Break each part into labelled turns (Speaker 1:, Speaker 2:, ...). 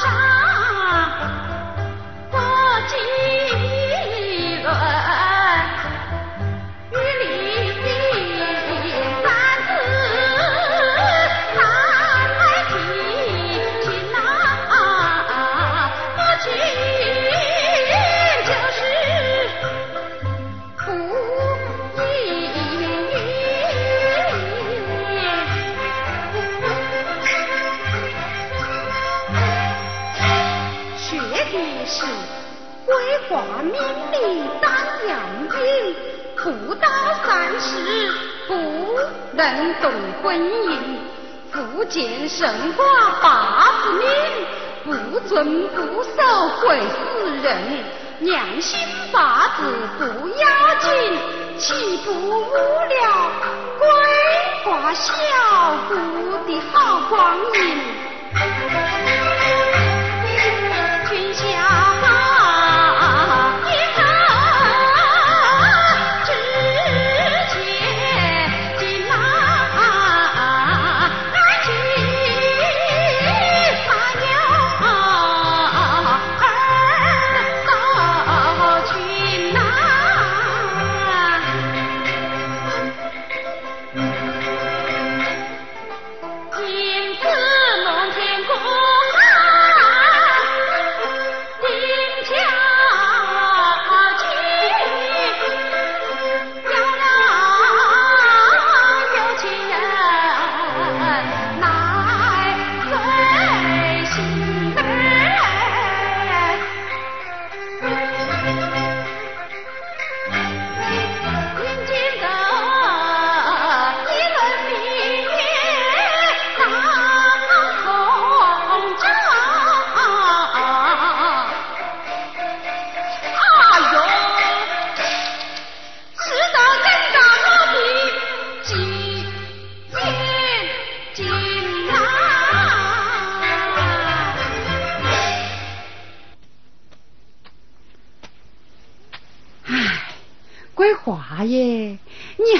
Speaker 1: shine. 命里当阳阴，不到三十不能动婚姻。福建神话八字命，不遵不守会死人。良心八字不要紧，岂不误了桂花小姑的好光阴？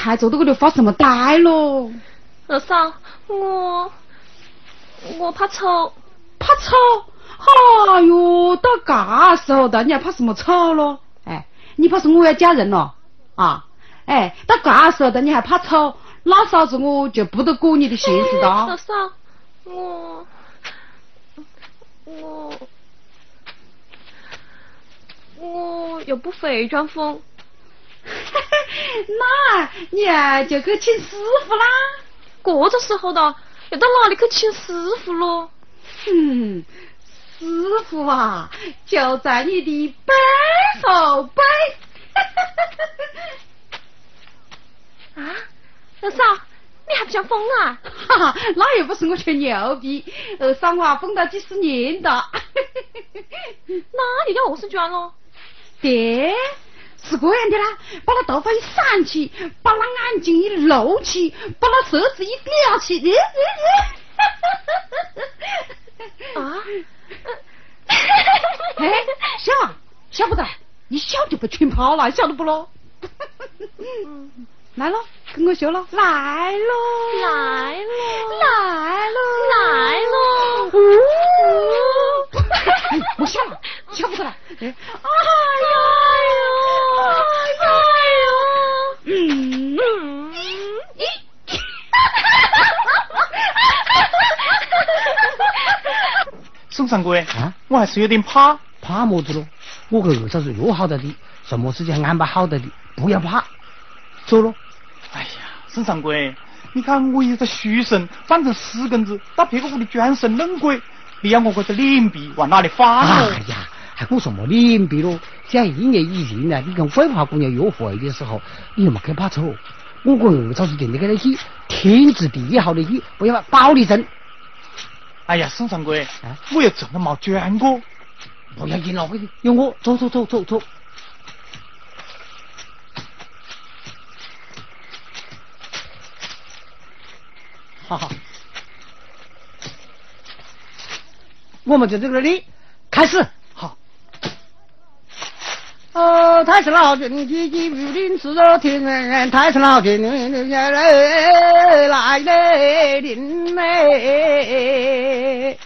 Speaker 1: 还坐到这里发什么呆咯？
Speaker 2: 二嫂，我我怕丑，
Speaker 1: 怕丑？哎哟，到嘎时候的，你还怕什么丑咯？哎，你怕是我要嫁人了啊？哎，到嘎时候的，你还怕丑？那嫂子我就不得管你的闲事的。
Speaker 2: 二嫂，我我我又不会装疯。
Speaker 1: 那你啊就去请师傅啦。
Speaker 2: 这个时候的，要到哪里去请师傅喽？
Speaker 1: 哼，师傅啊，就在你的背后背。
Speaker 2: 啊，二嫂，你还不想疯啊？
Speaker 1: 哈哈，那又不是我吹牛逼，二嫂我疯了几十年的。
Speaker 2: 那你叫何是娟咯？
Speaker 1: 爹。是这样的啦，把那头发一散起，把那眼睛一露起，把那舌子一撩起，
Speaker 2: 啊！
Speaker 1: 哎，哎啊，笑不得，一笑就被吹跑了，晓得不咯？来咯，跟我学咯，来咯，
Speaker 2: 来咯，
Speaker 1: 来咯，
Speaker 2: 来咯，
Speaker 1: 我笑了，笑不得了，哎。呀！
Speaker 3: 宋三哥啊，我还是有点怕，
Speaker 4: 怕么子咯？我跟二嫂子约好的的，什么事情安排好的的，不要怕，走咯。
Speaker 3: 哎呀，宋三哥，你看我一个书生，反成死根子，到别个屋里装神弄鬼，你要我这个脸皮往哪里放？
Speaker 4: 哎呀！还顾什么脸皮咯？像一年以前呢，你跟桂花姑娘约会的时候，你又没去怕丑。我跟二嫂子定的给他去，天字第一好的去，不要保你真。
Speaker 3: 哎呀，宋掌柜，我又真的没捐过，
Speaker 4: 不要紧了，有我走走走走走。哈哈，我们就在这里开始。太上老君，急急如律，自若天人。太上老君，来来来来临嘞！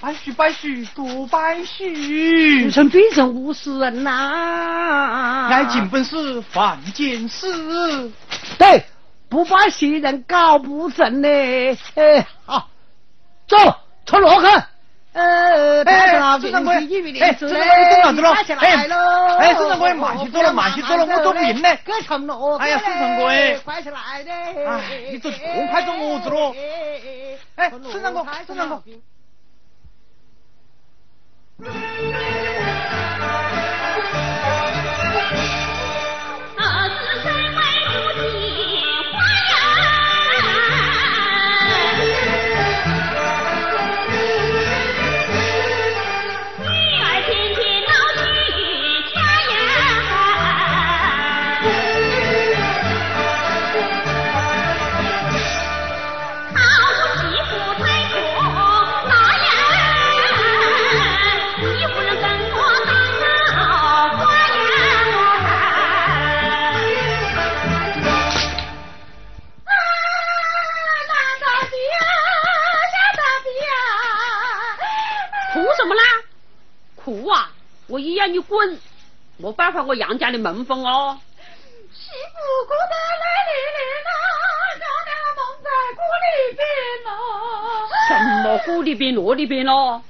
Speaker 3: 拜许拜许，多拜许。
Speaker 4: 臣变成五十人呐！
Speaker 3: 爱尽本事犯贱事。
Speaker 4: 对，不拜新人搞不成嘞。哎，好，走，出罗去。
Speaker 3: 孙掌柜，哎，孙掌柜动脑子了，哎，哎，孙掌柜慢些走了，慢些走了，我走不赢嘞。哎呀，孙掌柜，
Speaker 4: 快起来的。
Speaker 3: 哎，你走这快做么子喽？哎，孙掌柜，孙掌柜。
Speaker 5: 我一要你滚，没办法我杨家的门风哦。
Speaker 1: 媳妇过得来
Speaker 5: 里里啦，漂亮梦在锅里边咯。什么锅里边、箩里边咯？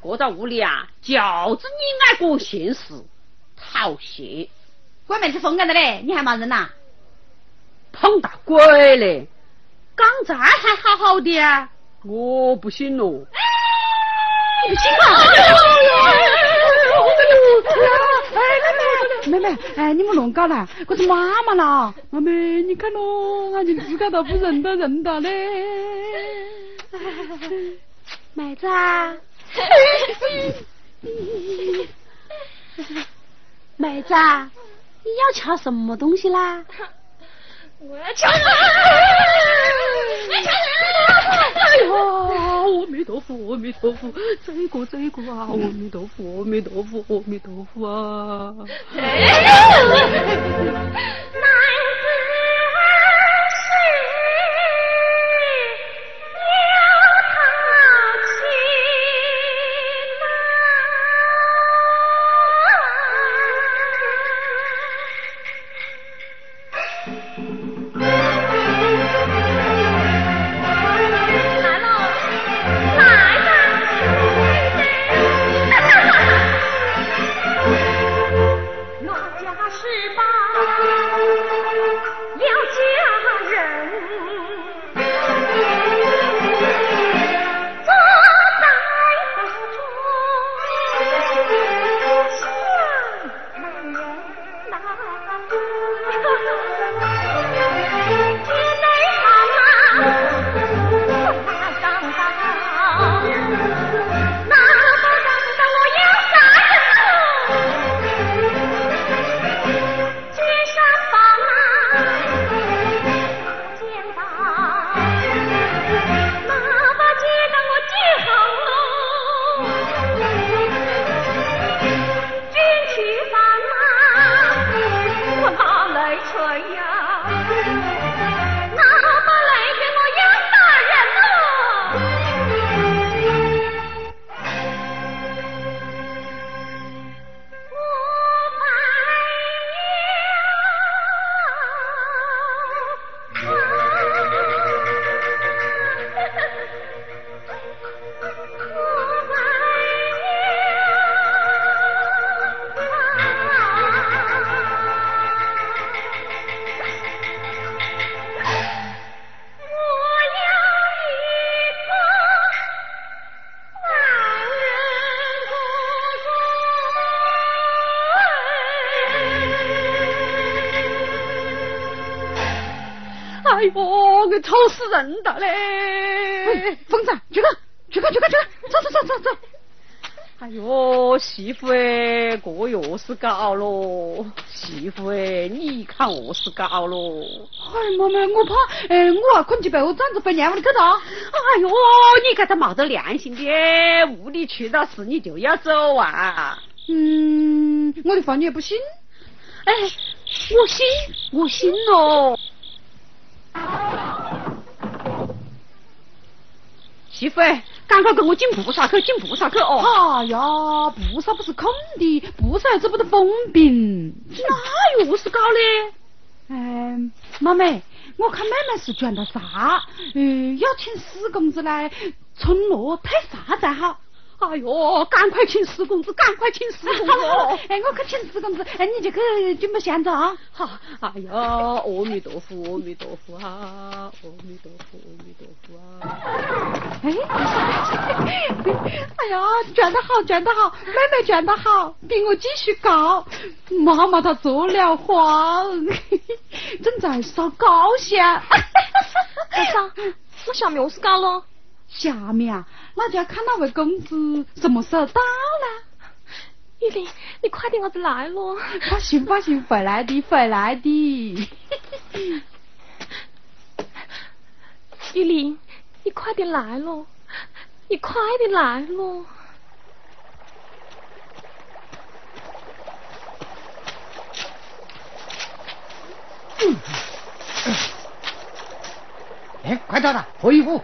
Speaker 5: 搁在屋里啊，就是你爱管闲事，讨嫌。
Speaker 1: 关妹子疯干的嘞，你还骂人呐？
Speaker 5: 碰到鬼嘞！刚才还好好的啊，我不信喽。
Speaker 1: 你不信啊？妹妹，哎，你们弄搞了，我是妈妈啦。
Speaker 2: 妈妹，你看咯，俺就自个都不认得认得嘞。
Speaker 1: 妹子啊，妹子啊，你要瞧什么东西啦？
Speaker 2: 我要抢人！你抢啊！哎呀，阿弥陀佛，阿弥陀佛，这个这个啊，阿弥陀佛，阿弥陀佛，阿弥陀佛啊！哎人的嘞！
Speaker 1: 疯子，去看，去看，去看，去看，走走走走走。
Speaker 5: 哎呦，媳妇哎，这又是搞咯！媳妇哎，你看我是搞咯！
Speaker 1: 哎，妈妈，我怕，哎，我啊困起被窝，站着被娘屋里去了。
Speaker 5: 哎呦，你这个没得良心的，屋里出了事你就要走啊！
Speaker 1: 嗯，我的话你也不信？
Speaker 5: 哎，我信，我信咯。媳妇，赶快跟我进菩萨去，进菩萨去哦！
Speaker 1: 哎呀，菩萨不是空的，菩萨治不得风病。
Speaker 5: 那又是搞嘞？
Speaker 1: 嗯，妈妹，我看妹妹是转了啥，嗯，要请四公子来村落退啥才好。
Speaker 5: 哎呦，赶快请四公子，赶快请四公子！
Speaker 1: 哎，我去请四公子，哎，你就去准备香着啊！
Speaker 5: 好，哎呀，阿弥陀佛，阿弥陀佛啊，阿弥陀佛，阿弥陀佛啊！
Speaker 1: 哎，哎呀，转得好，转得好，妹妹转得好，比我继续高。妈妈她做了慌，正在烧高香。
Speaker 2: 二嫂，那下面我是搞了。
Speaker 1: 下面啊，那就要看那位公子什么时候到了。
Speaker 2: 玉玲，你快点，我子来咯。
Speaker 1: 放心，放心，回来的，回来的。
Speaker 2: 玉玲，你快点来咯，你快点来咯。
Speaker 4: 嗯。哎，快到了，脱衣服。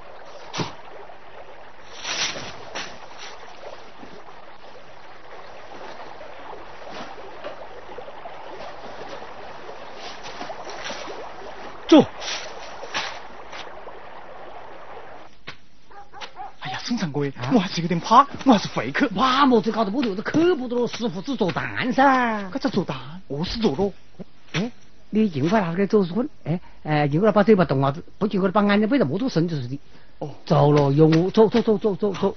Speaker 4: 走。
Speaker 3: 哎呀，孙掌柜，我还是有点怕，我还是回去。
Speaker 4: 怕，么子搞得不对，这去不得了，师傅只做蛋噻。
Speaker 3: 这咋做蛋？何是做咯？
Speaker 4: 哎，你尽快拿个做棍，哎哎，尽快把嘴巴动下子，不尽快把眼睛闭得没多神就是的。
Speaker 3: 哦，
Speaker 4: 走了，用我走走走走走走。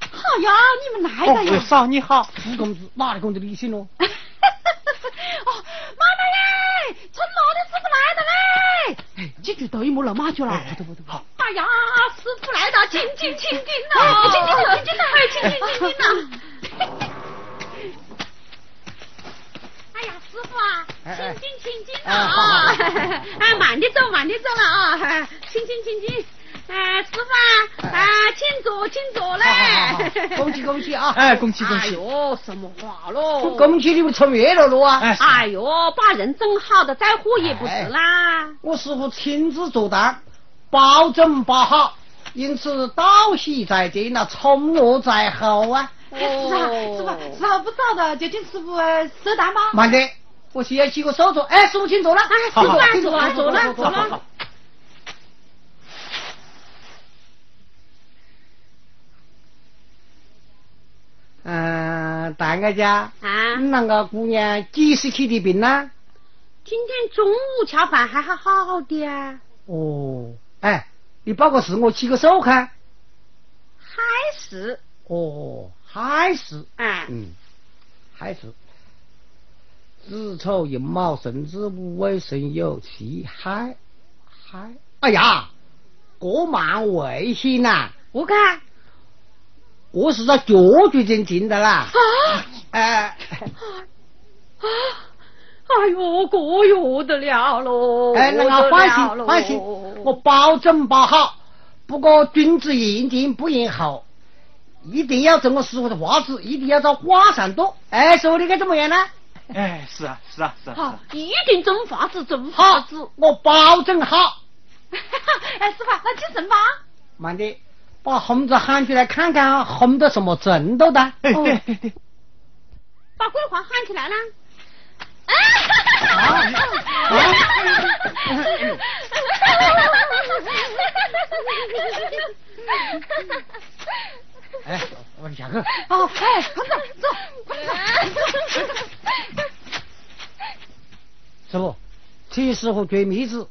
Speaker 1: 好呀，你们来
Speaker 3: 哦，
Speaker 1: 了呀！
Speaker 3: 为啥你好？
Speaker 4: 朱公子，哪里公子理性咯？
Speaker 1: 哦，妈妈嘞，村落的师傅来了嘞！哎，几句对么了，妈去了。
Speaker 3: 好
Speaker 1: 哎呀，师傅来了，请进，请进呐！请进，请进呐！哎，请进，请进呐！哎呀，师傅啊，请进，请进
Speaker 4: 哎
Speaker 1: 呐！
Speaker 4: 好好好
Speaker 1: 哎，慢点走，慢点走了啊！哎请进，请进。哎，师傅啊，啊，请坐，请坐
Speaker 4: 好好好好
Speaker 1: 嘞！
Speaker 4: 恭喜恭喜啊！
Speaker 3: 哎，恭喜恭喜！
Speaker 5: 哎呦，什么话喽？
Speaker 4: 恭喜你们穿越了咯啊！
Speaker 3: 哎，
Speaker 5: 哎呦，把人整好的再火也不是啦。
Speaker 4: 我师傅亲自做蛋，保证把好，因此道喜在前那从我在后啊！
Speaker 1: 哎，师傅啊，师傅，时候不早的，就请师傅呃收单吧。
Speaker 4: 慢点，我先洗个手镯。哎，师傅请坐了。
Speaker 1: 哎，师傅啊，
Speaker 4: 请
Speaker 1: 坐了，坐了，
Speaker 4: 坐
Speaker 1: 坐了。
Speaker 4: 嗯，蛋哥家，
Speaker 5: 啊，
Speaker 4: 你那个姑娘几时起的病呢？
Speaker 5: 今天中午吃饭还好好的啊，
Speaker 4: 哦，哎，你报个事，我起个手看。
Speaker 5: 还是
Speaker 4: 哦，还是，
Speaker 5: 哎，
Speaker 4: 嗯，还是。子丑寅卯辰子午未申酉戌亥亥。哎呀，过蛮危险呐！
Speaker 5: 我看
Speaker 4: 我是在脚脚前进的啦。
Speaker 5: 啊
Speaker 4: 哎，
Speaker 5: 啊，哎呦，过哟得了喽！
Speaker 4: 哎，那个放心放心，我保证包好。不过君子言听不言厚，一定要遵我师傅的话子，一定要在话上多。哎，说你该怎么样呢？
Speaker 3: 哎，是啊是啊是啊。
Speaker 5: 好
Speaker 3: 啊，
Speaker 5: 一定正法子，正法子。，
Speaker 4: 我保证好。
Speaker 1: 哎，师傅，那请神吧。
Speaker 4: 慢点，把红子喊出来看看，红的什么程度的？
Speaker 3: 哎对对对，
Speaker 5: 把桂花喊起来啦！
Speaker 4: 哎，我下去。
Speaker 1: 哦，哎，快走走，快走。
Speaker 4: 师傅，此时和追蜜子